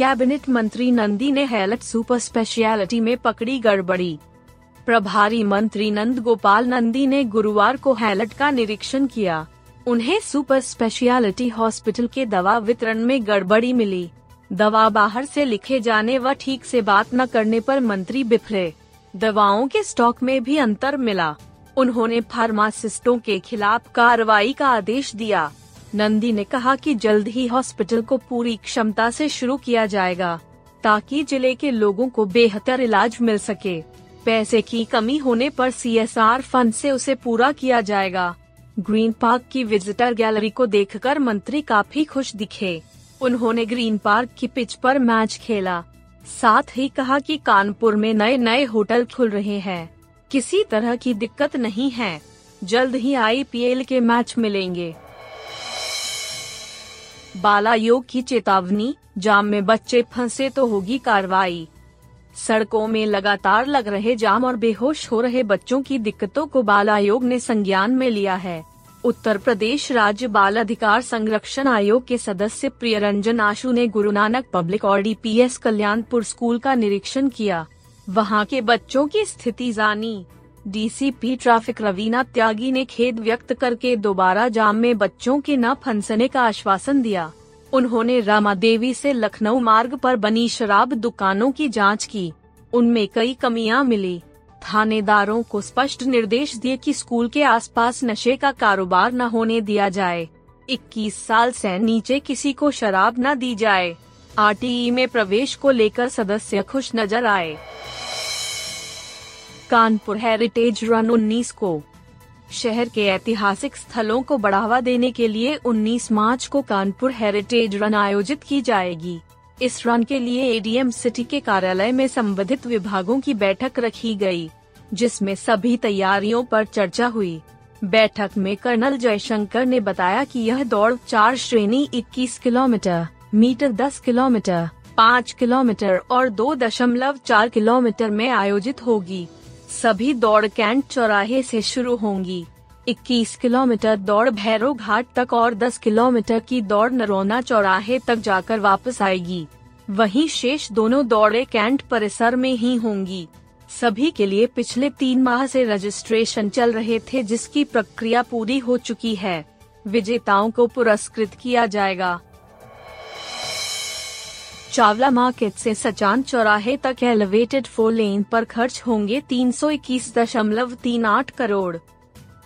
Cabinet मंत्री नंदी ने health super speciality में पकड़ी गड़बड़ी। प्रभारी मंत्री नंद गोपाल नंदी ने गुरुवार को हेल्थ का निरीक्षण किया। उन्हें सुपर स्पेशलिटी हॉस्पिटल के दवा वितरण में गड़बड़ी मिली। दवा बाहर से लिखे जाने व ठीक से बात न करने पर मंत्री बिफरे दवाओं के स्टॉक में भी अंतर मिला। उन्होंने फार्मासिस्टों के खिलाफ कार्रवाई का आदेश दिया। नंदी ने कहा कि जल्द ही हॉस्पिटल को पूरी क्षमता से शुरू किया जाएगा, ताकि ज़िले के लोगों को बेहतर इलाज मिल सके। पैसे की कमी होने पर सीएसआर फंड से उसे पूरा किया जाएगा। ग्रीन पार्क की विजिटर गैलरी को देखकर मंत्री काफ़ी खुश दिखे। उन्होंने ग्रीन पार्क की पिच पर मैच खेला। साथ ही कहा कि कानपुर में नए नए होटल खुल रहे हैं। किसी तरह की दिक्कत नहीं है। जल्द ही आईपीएल के मैच मिलेंगे। बाला योग की चेतावनी, जाम में बच्चे फंसे तो होगी कार्रवाई। सड़कों में लगातार लग रहे जाम और बेहोश हो रहे बच्चों की दिक्कतों को बाल आयोग ने संज्ञान में लिया है। उत्तर प्रदेश राज्य बाल अधिकार संरक्षण आयोग के सदस्य प्रिय रंजन आशु ने गुरु नानक पब्लिक और डीपीएस कल्याणपुर स्कूल का निरीक्षण किया। वहाँ के बच्चों की स्थिति जानी। डीसीपी ट्रैफ़िक रवीना त्यागी ने खेद व्यक्त करके दोबारा जाम में बच्चों के न फंसने का आश्वासन दिया। उन्होंने रामा देवी से लखनऊ मार्ग पर बनी शराब दुकानों की जाँच की। उनमें कई कमियाँ मिली। थानेदारों को स्पष्ट निर्देश दिए कि स्कूल के आसपास नशे का कारोबार न होने दिया जाए। 21 साल से नीचे किसी को शराब न दी जाए। आरटीई में प्रवेश को लेकर सदस्य खुश नज़र आए। कानपुर हेरिटेज रन 19 को। शहर के ऐतिहासिक स्थलों को बढ़ावा देने के लिए 19 मार्च को कानपुर हेरिटेज रन आयोजित की जाएगी। इस रन के लिए एडीएम सिटी के कार्यालय में संबंधित विभागों की बैठक रखी गई, जिसमें सभी तैयारियों पर चर्चा हुई। बैठक में कर्नल जयशंकर ने बताया कि यह दौड़ चार श्रेणी 21 किलोमीटर मीटर 10 किलोमीटर 5 किलोमीटर और दो दशमलव चार किलोमीटर में आयोजित होगी। सभी दौड़ कैंट चौराहे से शुरू होंगी। 21 किलोमीटर दौड़ भैरव घाट तक और 10 किलोमीटर की दौड़ नरोना चौराहे तक जाकर वापस आएगी। वहीं शेष दोनों दौड़े कैंट परिसर में ही होंगी। सभी के लिए पिछले तीन माह से रजिस्ट्रेशन चल रहे थे, जिसकी प्रक्रिया पूरी हो चुकी है। विजेताओं को पुरस्कृत किया जाएगा। चावला मार्केट से सचान चौराहे तक एलिवेटेड फोर लेन पर खर्च होंगे तीन सौ इक्कीस दशमलव तीन आठ करोड़।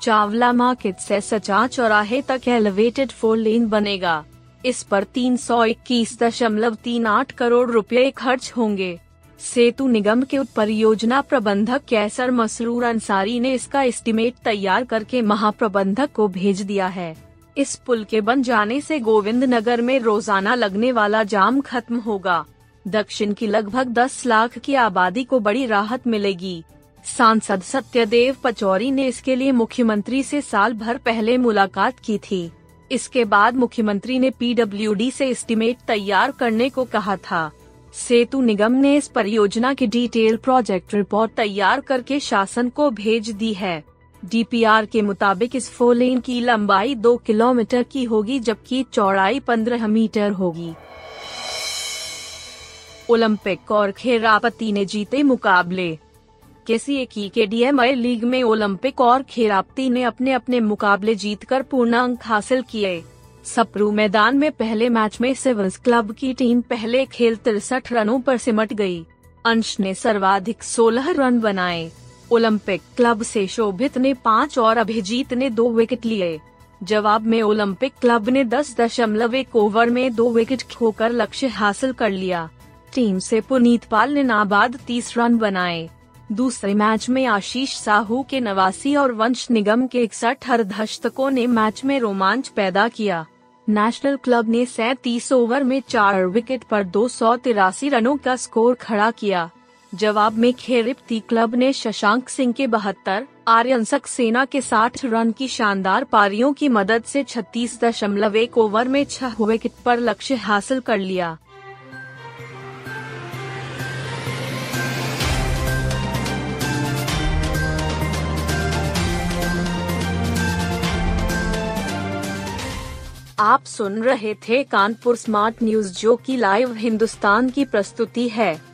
चावला मार्केट से सचा चौराहे तक एलिवेटेड फोर लेन बनेगा। इस पर तीन सौ इक्कीस दशमलव तीन आठ करोड़ रुपए खर्च होंगे। सेतु निगम के परियोजना प्रबंधक कैसर मसरूर अंसारी ने इसका एस्टीमेट तैयार करके महाप्रबंधक को भेज दिया है। इस पुल के बन जाने से गोविंद नगर में रोज़ाना लगने वाला जाम खत्म होगा। दक्षिण की लगभग 10 लाख की आबादी को बड़ी राहत मिलेगी। सांसद सत्यदेव पचौरी ने इसके लिए मुख्यमंत्री से साल भर पहले मुलाकात की थी। इसके बाद मुख्यमंत्री ने पीडब्ल्यूडी से एस्टिमेट तैयार करने को कहा था। सेतु निगम ने इस परियोजना की डिटेल प्रोजेक्ट रिपोर्ट तैयार करके शासन को भेज दी है। डीपीआर के मुताबिक इस फोर लेन की लंबाई दो किलोमीटर की होगी, जबकि चौड़ाई पंद्रह मीटर होगी। ओलंपिक और खेरापति ने जीते मुकाबले। किसी एक के डीएमआई लीग में ओलंपिक और खेरापति ने अपने अपने मुकाबले जीतकर पूर्ण अंक हासिल किए। सप्रू मैदान में पहले मैच में सिविल्स क्लब की टीम पहले खेल तिरसठ रनों पर सिमट गई। अंश ने सर्वाधिक 16 रन बनाए। ओलंपिक क्लब से शोभित ने पाँच और अभिजीत ने दो विकेट लिए। जवाब में ओलंपिक क्लब ने दस दशमलव एक ओवर में दो विकेट खोकर लक्ष्य हासिल कर लिया। टीम से पुनीत पाल ने नाबाद तीस रन बनाए। दूसरे मैच में आशीष साहू के नवासी और वंश निगम के इकसठ अर्धशतकों ने मैच में रोमांच पैदा किया। नेशनल क्लब ने सैतीस ओवर में चार विकेट पर दो सौ तिरासी रनों का स्कोर खड़ा किया। जवाब में खेरिप्ती क्लब ने शशांक सिंह के बहत्तर आर्यन सक्सेना के 60 रन की शानदार पारियों की मदद से छत्तीस दशमलव एक ओवर में छह विकेट पर लक्ष्य हासिल कर लिया। आप सुन रहे थे कानपुर स्मार्ट न्यूज़ जो की लाइव हिंदुस्तान की प्रस्तुति है।